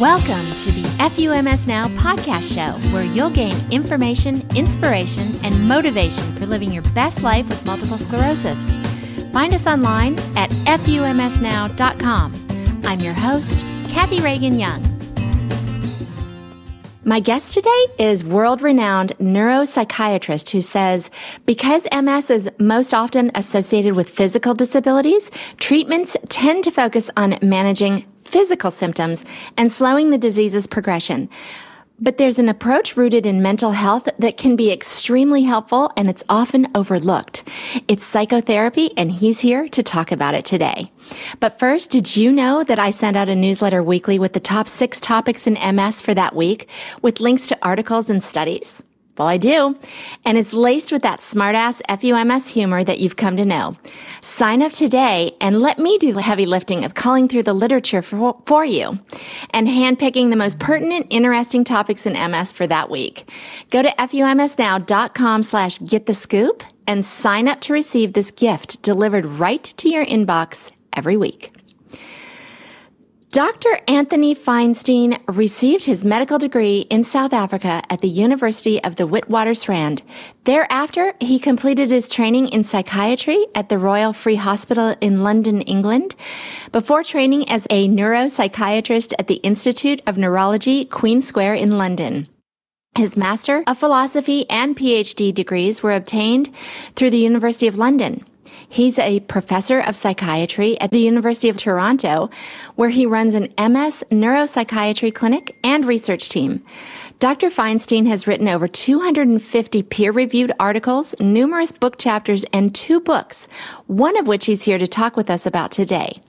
Welcome to the FUMS Now podcast show, where you'll gain information, inspiration, and motivation for living your best life with multiple sclerosis. Find us online at FUMSnow.com. I'm your host, Kathy Reagan Young. My guest today is world renowned neuropsychiatrist who says because MS is most often associated with physical disabilities, treatments tend to focus on managing physical symptoms and slowing the disease's progression. But there's an approach rooted in mental health that can be extremely helpful and it's often overlooked. It's psychotherapy and he's here to talk about it today. But first, did you know that I send out a newsletter weekly with the top six topics in MS for that week with links to articles and studies? Well, I do. And it's laced with that smartass FUMS humor that you've come to know. Sign up today and let me do the heavy lifting of culling through the literature for, for you and handpicking the most pertinent, interesting topics in MS for that week. Go to FUMSnow.com slash get the scoop and sign up to receive this gift delivered right to your inbox every week. Dr. Anthony Feinstein received his medical degree in South Africa at the University of the Witwatersrand. Thereafter, he completed his training in psychiatry at the Royal Free Hospital in London, England, before training as a neuropsychiatrist at the Institute of Neurology, Queen Square in London. His Master of Philosophy and PhD degrees were obtained through the University of London. He's a professor of psychiatry at the University of Toronto, where he runs an MS neuropsychiatry clinic and research team. Dr. Feinstein has written over 250 peer reviewed articles, numerous book chapters, and two books, one of which he's here to talk with us about today.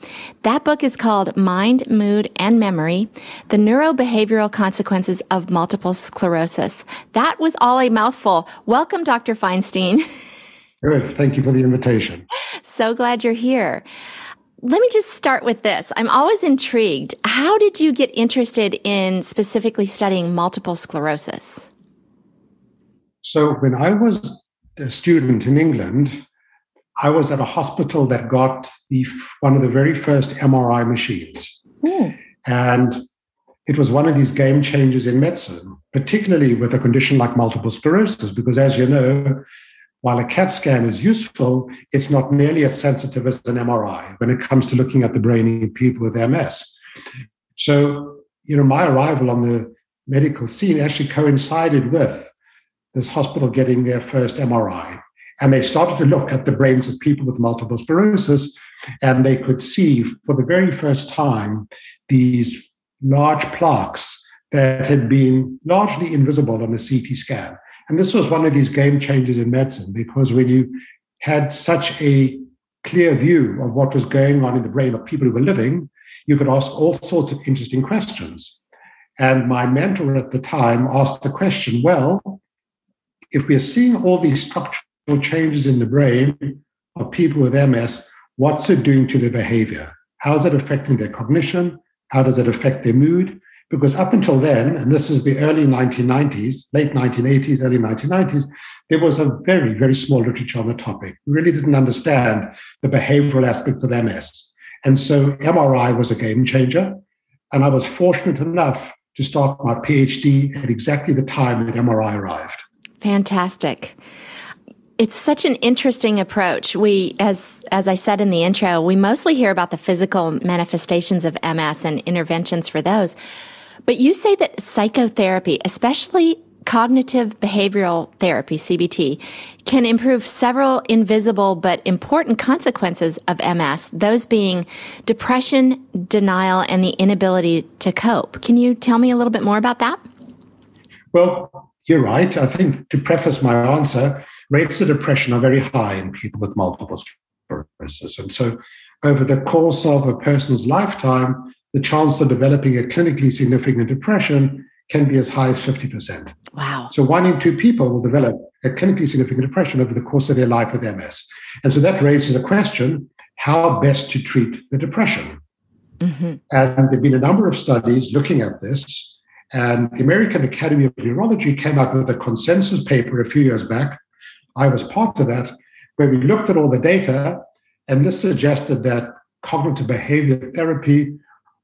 That book is called Mind, Mood, and Memory The Neurobehavioral Consequences of Multiple Sclerosis. That was all a mouthful. Welcome, Dr. Feinstein. Good. Thank you for the invitation. So glad you're here. Let me just start with this. I'm always intrigued. How did you get interested in specifically studying multiple sclerosis? So, when I was a student in England, I was at a hospital that got the, one of the very first MRI machines. Mm. And it was one of these game changers in medicine, particularly with a condition like multiple sclerosis, because as you know, while a CAT scan is useful, it's not nearly as sensitive as an MRI when it comes to looking at the brain in people with MS. So, you know, my arrival on the medical scene actually coincided with this hospital getting their first MRI. And they started to look at the brains of people with multiple sclerosis, and they could see for the very first time these large plaques that had been largely invisible on a CT scan. And this was one of these game changers in medicine because when you had such a clear view of what was going on in the brain of people who were living, you could ask all sorts of interesting questions. And my mentor at the time asked the question well, if we're seeing all these structural changes in the brain of people with MS, what's it doing to their behavior? How is it affecting their cognition? How does it affect their mood? Because up until then, and this is the early 1990s, late 1980s, early 1990s, there was a very, very small literature on the topic. We really didn't understand the behavioral aspects of MS. And so MRI was a game changer. And I was fortunate enough to start my PhD at exactly the time that MRI arrived. Fantastic it's such an interesting approach. We, as as I said in the intro, we mostly hear about the physical manifestations of MS and interventions for those. But you say that psychotherapy, especially cognitive behavioral therapy, CBT, can improve several invisible but important consequences of MS, those being depression, denial, and the inability to cope. Can you tell me a little bit more about that? Well, you're right. I think to preface my answer, rates of depression are very high in people with multiple sclerosis. And so, over the course of a person's lifetime, the chance of developing a clinically significant depression can be as high as 50%. Wow. So one in two people will develop a clinically significant depression over the course of their life with MS. And so that raises a question how best to treat the depression? Mm-hmm. And there have been a number of studies looking at this. And the American Academy of Neurology came out with a consensus paper a few years back. I was part of that, where we looked at all the data, and this suggested that cognitive behavior therapy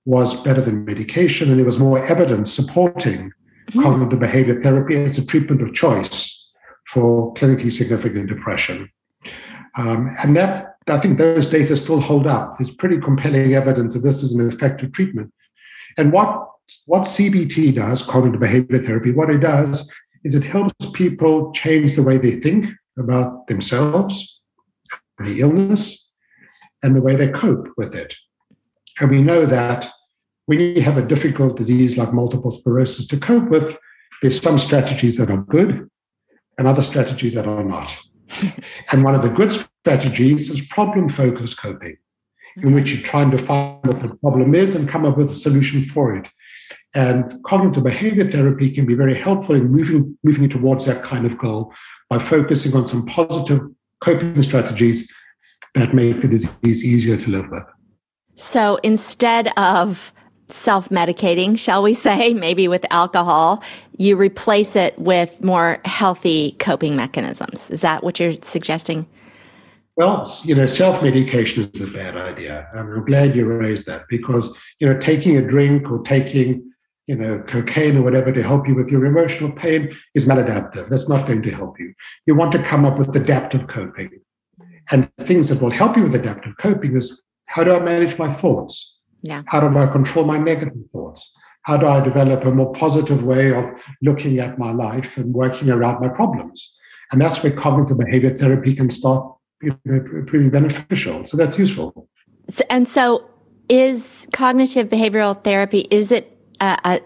was better than medication, and there was more evidence supporting mm-hmm. cognitive behavior therapy as a treatment of choice for clinically significant depression. Um, and that, I think those data still hold up. There's pretty compelling evidence that this is an effective treatment. And what, what CBT does, cognitive behavior therapy, what it does is it helps people change the way they think about themselves, the illness, and the way they cope with it. And we know that when you have a difficult disease like multiple sclerosis to cope with, there's some strategies that are good and other strategies that are not. and one of the good strategies is problem focused coping, in mm-hmm. which you're trying to find what the problem is and come up with a solution for it. And cognitive behavior therapy can be very helpful in moving, moving towards that kind of goal by focusing on some positive coping strategies that make the disease easier to live with. So instead of self medicating, shall we say, maybe with alcohol, you replace it with more healthy coping mechanisms. Is that what you're suggesting? Well, you know, self medication is a bad idea. And I'm glad you raised that because, you know, taking a drink or taking, you know, cocaine or whatever to help you with your emotional pain is maladaptive. That's not going to help you. You want to come up with adaptive coping. And things that will help you with adaptive coping is how do I manage my thoughts? Yeah. How do I control my negative thoughts? How do I develop a more positive way of looking at my life and working around my problems? And that's where cognitive behavior therapy can start you know, proving beneficial. So that's useful. And so, is cognitive behavioral therapy is it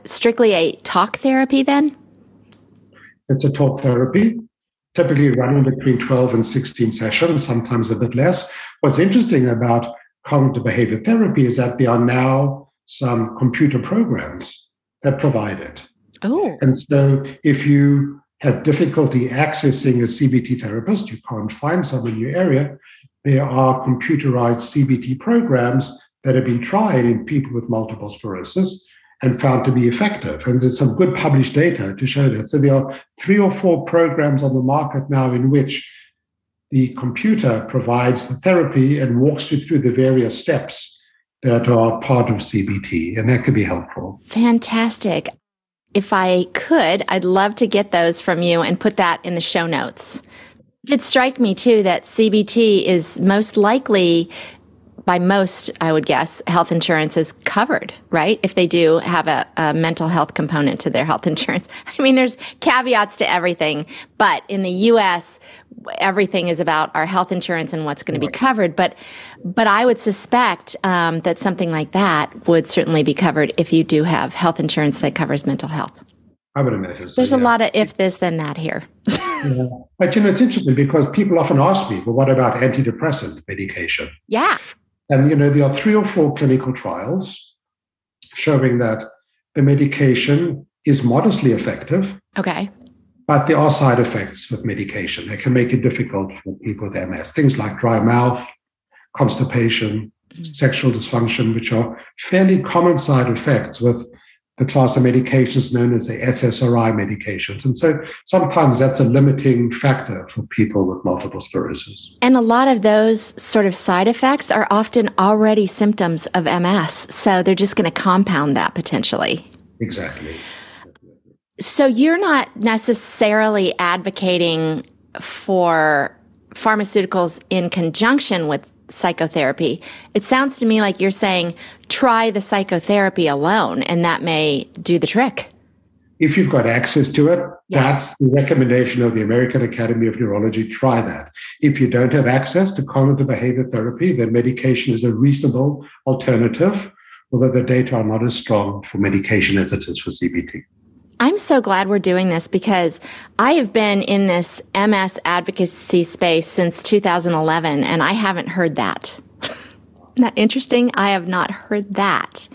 strictly a talk therapy then? It's a talk therapy, typically running between 12 and 16 sessions, sometimes a bit less. What's interesting about cognitive behavior therapy is that there are now some computer programs that provide it. Oh. And so if you have difficulty accessing a CBT therapist, you can't find some in your area, there are computerized CBT programs that have been tried in people with multiple sclerosis and found to be effective. And there's some good published data to show that. So there are three or four programs on the market now in which the computer provides the therapy and walks you through the various steps that are part of CBT, and that could be helpful. Fantastic. If I could, I'd love to get those from you and put that in the show notes. It did strike me too that CBT is most likely by most, I would guess, health insurance is covered, right? If they do have a, a, mental health component to their health insurance. I mean, there's caveats to everything, but in the US, everything is about our health insurance and what's going to be covered. But, but I would suspect um, that something like that would certainly be covered if you do have health insurance that covers mental health. I would imagine. So, There's yeah. a lot of if this, then that here. yeah. But you know, it's interesting because people often ask me, well, what about antidepressant medication? Yeah. And you know, there are three or four clinical trials showing that the medication is modestly effective. Okay. But there are side effects with medication. They can make it difficult for people with MS. Things like dry mouth, constipation, mm-hmm. sexual dysfunction, which are fairly common side effects with the class of medications known as the SSRI medications. And so sometimes that's a limiting factor for people with multiple sclerosis. And a lot of those sort of side effects are often already symptoms of MS. So they're just going to compound that potentially. Exactly. So you're not necessarily advocating for pharmaceuticals in conjunction with psychotherapy. It sounds to me like you're saying try the psychotherapy alone and that may do the trick. If you've got access to it, yes. that's the recommendation of the American Academy of Neurology. Try that. If you don't have access to cognitive behavior therapy, then medication is a reasonable alternative, although the data are not as strong for medication as it is for CBT. I'm so glad we're doing this because I have been in this MS advocacy space since 2011 and I haven't heard that. That interesting? I have not heard that.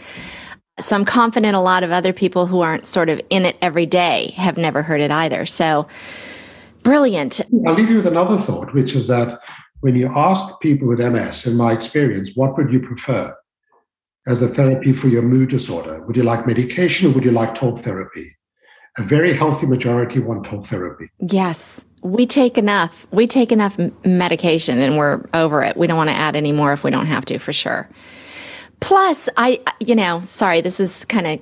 So I'm confident a lot of other people who aren't sort of in it every day have never heard it either. So brilliant. I'll leave you with another thought, which is that when you ask people with MS, in my experience, what would you prefer as a therapy for your mood disorder? Would you like medication or would you like talk therapy? A very healthy majority want talk therapy. Yes. We take enough. We take enough medication and we're over it. We don't want to add any more if we don't have to, for sure. Plus, I, you know, sorry, this is kind of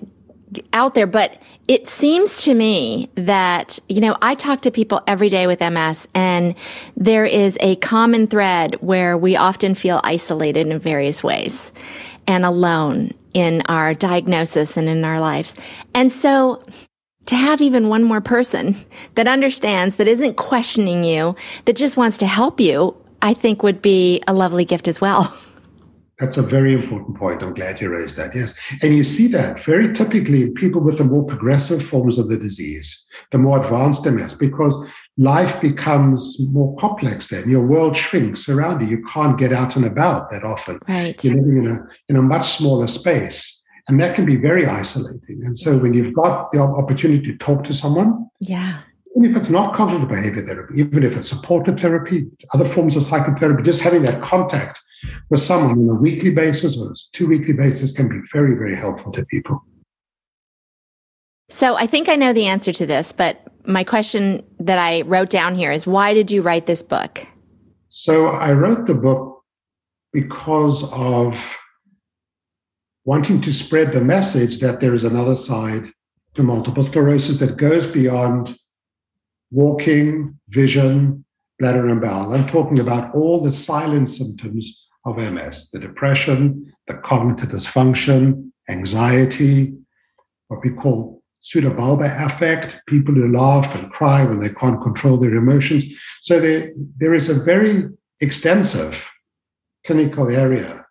out there, but it seems to me that, you know, I talk to people every day with MS and there is a common thread where we often feel isolated in various ways and alone in our diagnosis and in our lives. And so to have even one more person that understands, that isn't questioning you, that just wants to help you, I think would be a lovely gift as well. That's a very important point. I'm glad you raised that. Yes. And you see that very typically in people with the more progressive forms of the disease, the more advanced MS, because life becomes more complex then. Your world shrinks around you. You can't get out and about that often. Right. You're living in a, in a much smaller space. And that can be very isolating. And so when you've got the opportunity to talk to someone, yeah. Even if it's not cognitive behavior therapy, even if it's supported therapy, other forms of psychotherapy, just having that contact with someone on a weekly basis or a two weekly basis can be very, very helpful to people. So I think I know the answer to this, but my question that I wrote down here is why did you write this book? So I wrote the book because of wanting to spread the message that there is another side to multiple sclerosis that goes beyond walking, vision, bladder and bowel. I'm talking about all the silent symptoms of MS the depression, the cognitive dysfunction, anxiety, what we call pseudobulbar affect, people who laugh and cry when they can't control their emotions. So there, there is a very extensive clinical area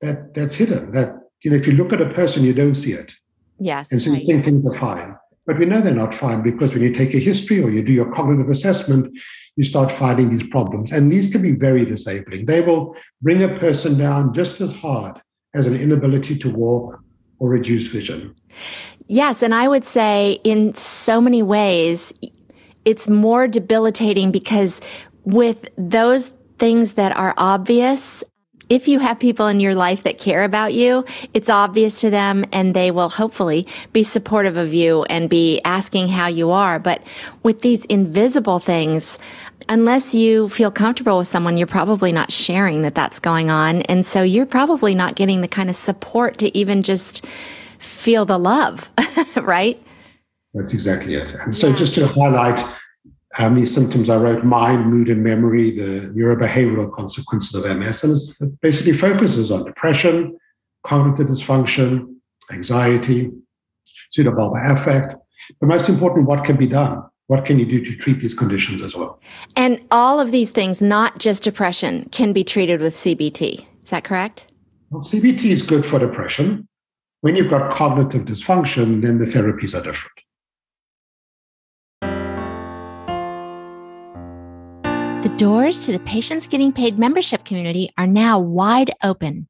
that, that's hidden, that you know, if you look at a person, you don't see it. Yes. And so you think things are fine. But we know they're not fine because when you take a history or you do your cognitive assessment, you start finding these problems. And these can be very disabling. They will bring a person down just as hard as an inability to walk or reduce vision. Yes. And I would say, in so many ways, it's more debilitating because with those things that are obvious, if you have people in your life that care about you, it's obvious to them and they will hopefully be supportive of you and be asking how you are. But with these invisible things, unless you feel comfortable with someone, you're probably not sharing that that's going on. And so you're probably not getting the kind of support to even just feel the love, right? That's exactly it. And so, yeah. just to highlight um, these symptoms, I wrote mind, mood, and memory, the neurobehavioral consequences of MS. And it basically focuses on depression, cognitive dysfunction, anxiety, pseudobulbar affect. But most important, what can be done? What can you do to treat these conditions as well? And all of these things, not just depression, can be treated with CBT. Is that correct? Well, CBT is good for depression. When you've got cognitive dysfunction, then the therapies are different. The doors to the Patients Getting Paid membership community are now wide open.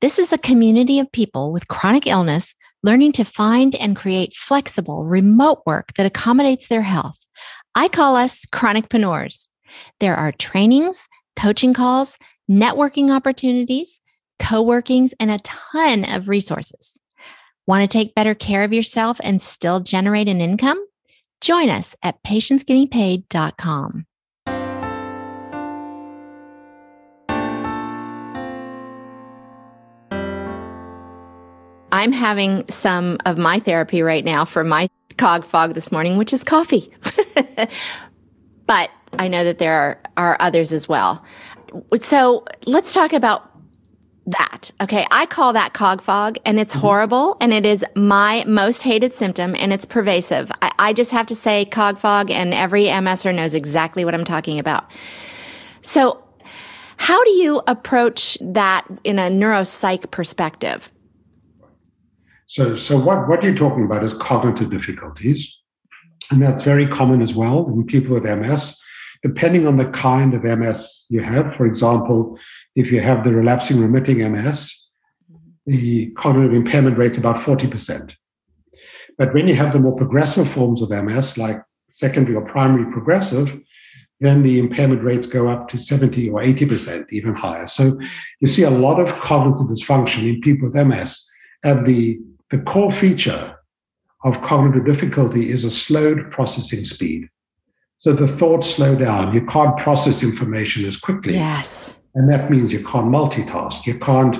This is a community of people with chronic illness learning to find and create flexible remote work that accommodates their health. I call us chronicpreneurs. There are trainings, coaching calls, networking opportunities, co-workings, and a ton of resources. Want to take better care of yourself and still generate an income? Join us at patientsgettingpaid.com. I'm having some of my therapy right now for my cog fog this morning, which is coffee. but I know that there are, are others as well. So let's talk about that. Okay. I call that cog fog and it's mm-hmm. horrible and it is my most hated symptom and it's pervasive. I, I just have to say cog fog and every MSer knows exactly what I'm talking about. So how do you approach that in a neuropsych perspective? So, so what, what you're talking about is cognitive difficulties. And that's very common as well in people with MS. Depending on the kind of MS you have, for example, if you have the relapsing remitting MS, the cognitive impairment rate's about 40%. But when you have the more progressive forms of MS, like secondary or primary progressive, then the impairment rates go up to 70 or 80%, even higher. So you see a lot of cognitive dysfunction in people with MS. And the the core feature of cognitive difficulty is a slowed processing speed. So the thoughts slow down. You can't process information as quickly. Yes. And that means you can't multitask. You can't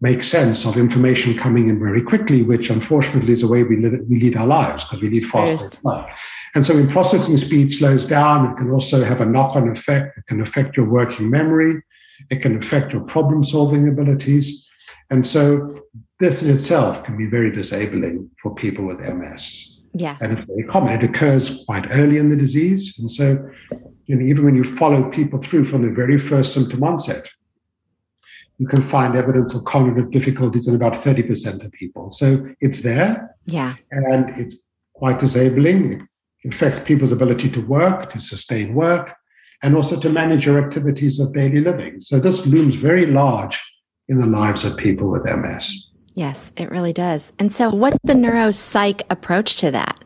make sense of information coming in very quickly, which unfortunately is the way we, live, we lead our lives because we lead fast yes. life. And so when processing speed slows down, it can also have a knock-on effect. It can affect your working memory. It can affect your problem-solving abilities. And so this in itself can be very disabling for people with MS. Yes. And it's very common. It occurs quite early in the disease. And so you know, even when you follow people through from the very first symptom onset, you can find evidence of cognitive difficulties in about 30% of people. So it's there. Yeah. And it's quite disabling. It affects people's ability to work, to sustain work, and also to manage your activities of daily living. So this looms very large in the lives of people with MS. Yes, it really does. And so, what's the neuropsych approach to that?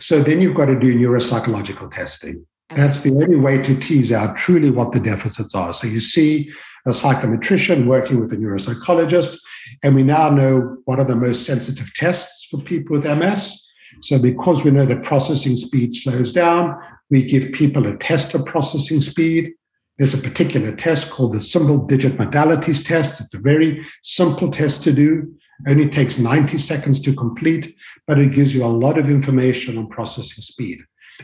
So, then you've got to do neuropsychological testing. That's the only way to tease out truly what the deficits are. So, you see a psychometrician working with a neuropsychologist, and we now know what are the most sensitive tests for people with MS. So, because we know that processing speed slows down, we give people a test of processing speed. There's a particular test called the symbol digit modalities test. It's a very simple test to do, only takes 90 seconds to complete, but it gives you a lot of information on processing speed.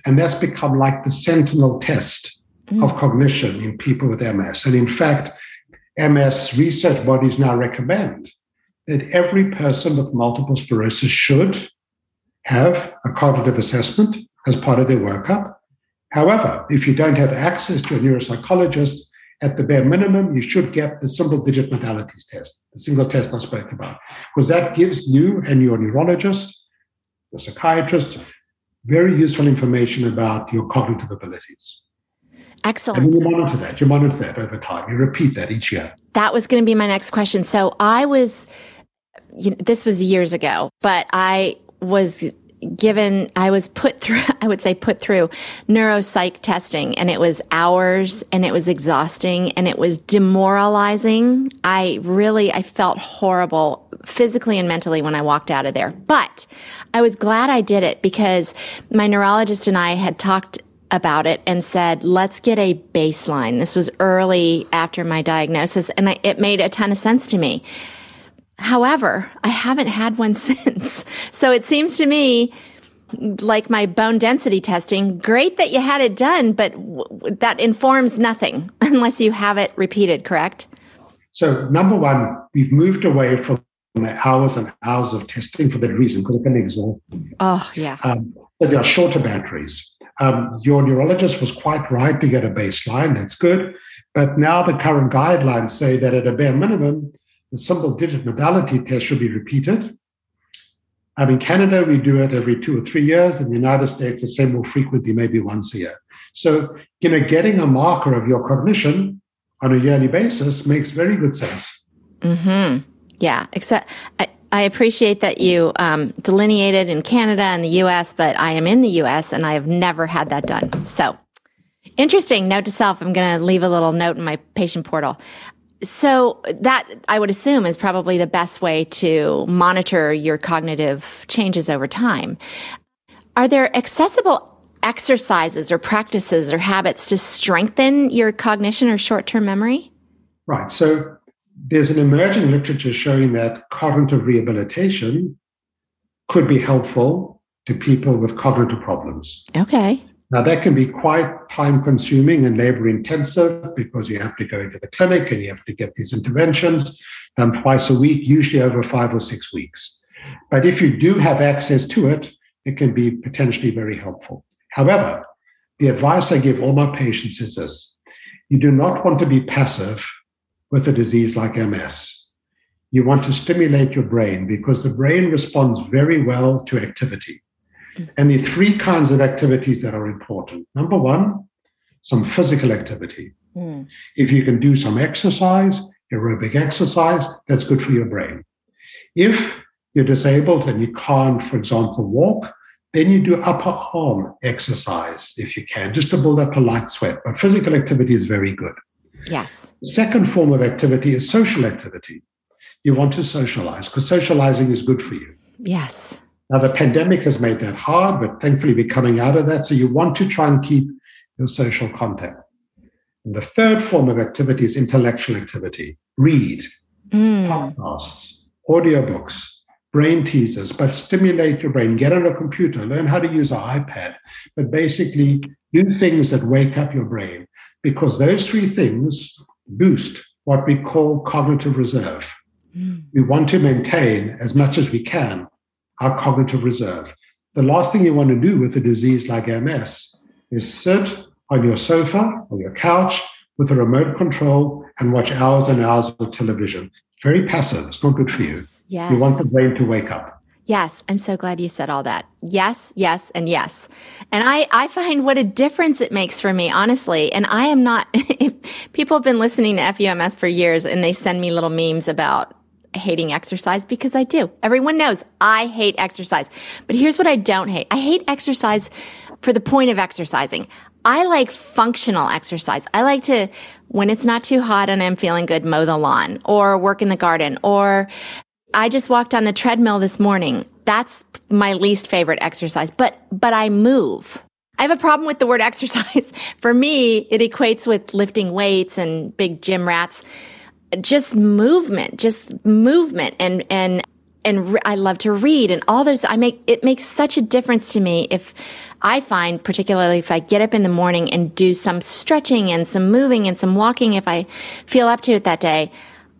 And that's become like the sentinel test mm. of cognition in people with MS. And in fact, MS research bodies now recommend that every person with multiple sclerosis should have a cognitive assessment as part of their workup. However, if you don't have access to a neuropsychologist, at the bare minimum, you should get the symbol digit modalities test, the single test I spoke about, because that gives you and your neurologist, your psychiatrist, very useful information about your cognitive abilities. Excellent. And you monitor that. You monitor that over time. You repeat that each year. That was going to be my next question. So I was, you know, this was years ago, but I was given i was put through i would say put through neuropsych testing and it was hours and it was exhausting and it was demoralizing i really i felt horrible physically and mentally when i walked out of there but i was glad i did it because my neurologist and i had talked about it and said, let's get a baseline. This was early after my diagnosis, and I, it made a ton of sense to me. However, I haven't had one since. So it seems to me like my bone density testing, great that you had it done, but w- that informs nothing unless you have it repeated, correct? So, number one, we've moved away from the hours and hours of testing for that reason, because it can exhaust. Oh, yeah. Um, but there are shorter batteries. Um, your neurologist was quite right to get a baseline. That's good. But now the current guidelines say that at a bare minimum, the symbol digit modality test should be repeated. Um, in Canada, we do it every two or three years. In the United States, the same more frequently, maybe once a year. So, you know, getting a marker of your cognition on a yearly basis makes very good sense. Hmm. Yeah. Except I, I appreciate that you um, delineated in Canada and the U.S., but I am in the U.S. and I have never had that done. So, interesting. Note to self: I'm going to leave a little note in my patient portal. So that I would assume is probably the best way to monitor your cognitive changes over time. Are there accessible exercises or practices or habits to strengthen your cognition or short-term memory? Right. So there's an emerging literature showing that cognitive rehabilitation could be helpful to people with cognitive problems. Okay. Now, that can be quite time consuming and labor intensive because you have to go into the clinic and you have to get these interventions done twice a week, usually over five or six weeks. But if you do have access to it, it can be potentially very helpful. However, the advice I give all my patients is this you do not want to be passive with a disease like MS. You want to stimulate your brain because the brain responds very well to activity. And the three kinds of activities that are important. Number one, some physical activity. Mm. If you can do some exercise, aerobic exercise, that's good for your brain. If you're disabled and you can't, for example, walk, then you do upper arm exercise if you can, just to build up a light sweat. But physical activity is very good. Yes. Second form of activity is social activity. You want to socialize because socializing is good for you. Yes. Now, the pandemic has made that hard, but thankfully we're coming out of that. So you want to try and keep your social contact. And the third form of activity is intellectual activity. Read. mm. podcasts, audiobooks, brain teasers, but stimulate your brain. Get on a computer, learn how to use an iPad, but basically do things that wake up your brain because those three things boost what we call cognitive reserve. Mm. We want to maintain as much as we can our cognitive reserve. The last thing you want to do with a disease like MS is sit on your sofa or your couch with a remote control and watch hours and hours of television. Very passive. It's not good for you. Yes. You want the brain to wake up. Yes, I'm so glad you said all that. Yes, yes, and yes. And I, I find what a difference it makes for me, honestly. And I am not, people have been listening to FUMS for years and they send me little memes about hating exercise because I do. Everyone knows I hate exercise. But here's what I don't hate I hate exercise for the point of exercising. I like functional exercise. I like to, when it's not too hot and I'm feeling good, mow the lawn or work in the garden or I just walked on the treadmill this morning. That's my least favorite exercise, but, but I move. I have a problem with the word exercise. For me, it equates with lifting weights and big gym rats. Just movement, just movement and, and, and re- I love to read and all those. I make, it makes such a difference to me if I find, particularly if I get up in the morning and do some stretching and some moving and some walking, if I feel up to it that day,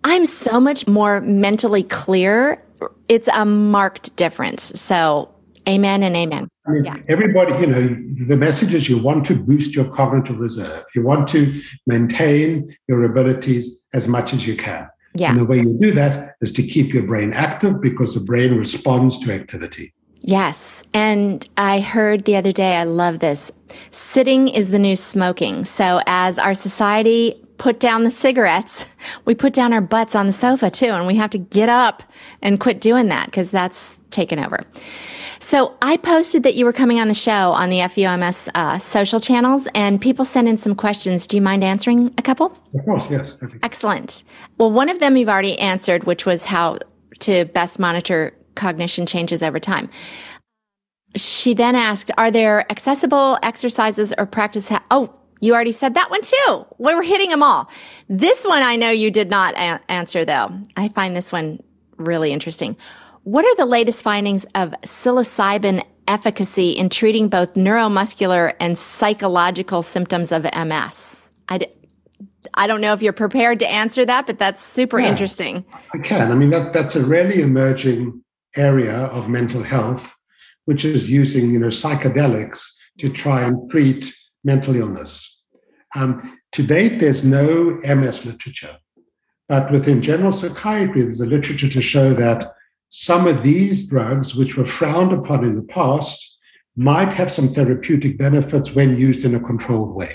I'm so much more mentally clear. It's a marked difference. So, amen and amen. I mean, yeah. everybody, you know, the message is you want to boost your cognitive reserve. You want to maintain your abilities as much as you can. Yeah. And the way you do that is to keep your brain active because the brain responds to activity. Yes. And I heard the other day, I love this. Sitting is the new smoking. So as our society put down the cigarettes, we put down our butts on the sofa too. And we have to get up and quit doing that because that's taken over. So I posted that you were coming on the show on the FUMS uh, social channels, and people sent in some questions. Do you mind answering a couple? Of course, yes. Excellent. Well, one of them you've already answered, which was how to best monitor cognition changes over time. She then asked, Are there accessible exercises or practice? Ha- oh, you already said that one too. We were hitting them all. This one I know you did not a- answer though. I find this one really interesting. What are the latest findings of psilocybin efficacy in treating both neuromuscular and psychological symptoms of MS? I, d- I don't know if you're prepared to answer that, but that's super yeah, interesting. I can. I mean, that, that's a really emerging area of mental health, which is using you know psychedelics to try and treat mental illness. Um, to date, there's no MS literature, but within general psychiatry, there's a literature to show that some of these drugs, which were frowned upon in the past, might have some therapeutic benefits when used in a controlled way.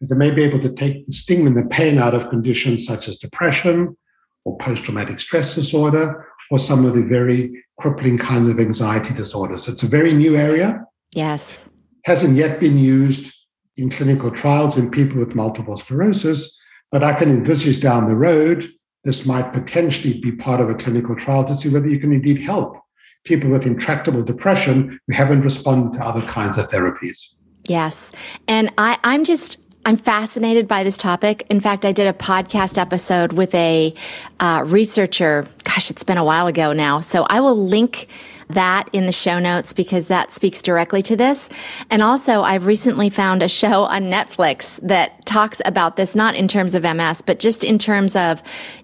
They may be able to take the sting and the pain out of conditions such as depression or post traumatic stress disorder or some of the very crippling kinds of anxiety disorders. It's a very new area. Yes. Hasn't yet been used in clinical trials in people with multiple sclerosis, but I can envisage down the road this might potentially be part of a clinical trial to see whether you can indeed help people with intractable depression who haven't responded to other kinds of therapies. Yes. And I, I'm just I'm fascinated by this topic. In fact, I did a podcast episode with a uh, researcher. Gosh, it's been a while ago now. So I will link that in the show notes because that speaks directly to this. And also, I've recently found a show on Netflix that talks about this, not in terms of MS, but just in terms of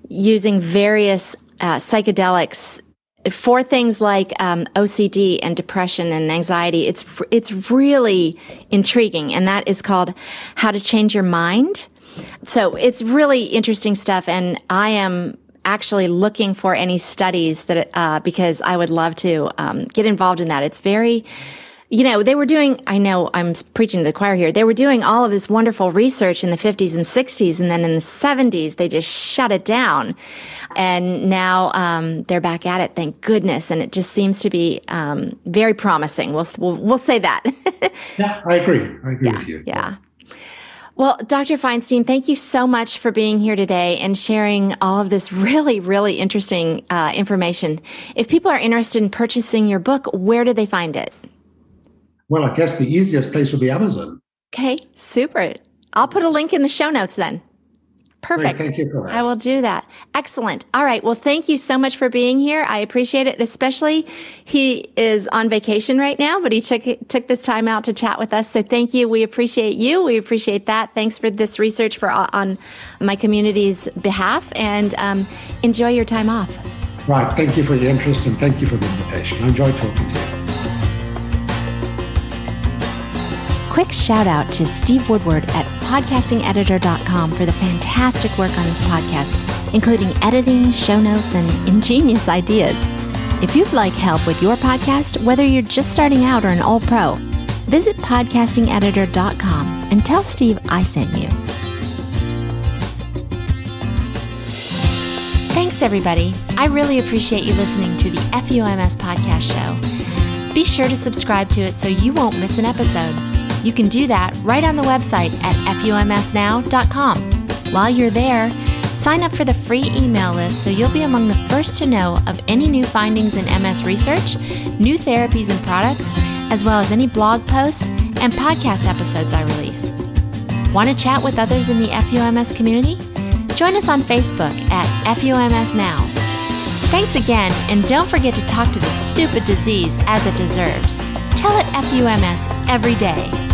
using various uh, psychedelics for things like um, OCD and depression and anxiety, it's it's really intriguing, and that is called "How to Change Your Mind." So it's really interesting stuff, and I am actually looking for any studies that uh, because I would love to um, get involved in that. It's very you know, they were doing, I know I'm preaching to the choir here, they were doing all of this wonderful research in the 50s and 60s, and then in the 70s, they just shut it down. And now um, they're back at it, thank goodness. And it just seems to be um, very promising. We'll, we'll, we'll say that. yeah, I agree. I agree yeah, with you. Yeah. Well, Dr. Feinstein, thank you so much for being here today and sharing all of this really, really interesting uh, information. If people are interested in purchasing your book, where do they find it? Well, I guess the easiest place would be Amazon. Okay, super. I'll put a link in the show notes then. Perfect. Great, thank you for that. I will do that. Excellent. All right. Well, thank you so much for being here. I appreciate it. Especially he is on vacation right now, but he took took this time out to chat with us. So thank you. We appreciate you. We appreciate that. Thanks for this research for on my community's behalf, and um, enjoy your time off. Right. Thank you for your interest, and thank you for the invitation. I enjoyed talking to you. Quick shout out to Steve Woodward at podcastingeditor.com for the fantastic work on this podcast, including editing, show notes, and ingenious ideas. If you'd like help with your podcast, whether you're just starting out or an old pro, visit podcastingeditor.com and tell Steve I sent you. Thanks, everybody. I really appreciate you listening to the FUMS podcast show. Be sure to subscribe to it so you won't miss an episode. You can do that right on the website at fumsnow.com. While you're there, sign up for the free email list so you'll be among the first to know of any new findings in MS research, new therapies and products, as well as any blog posts and podcast episodes I release. Want to chat with others in the FUMS community? Join us on Facebook at FUMS Now. Thanks again, and don't forget to talk to the stupid disease as it deserves. Tell it FUMS every day.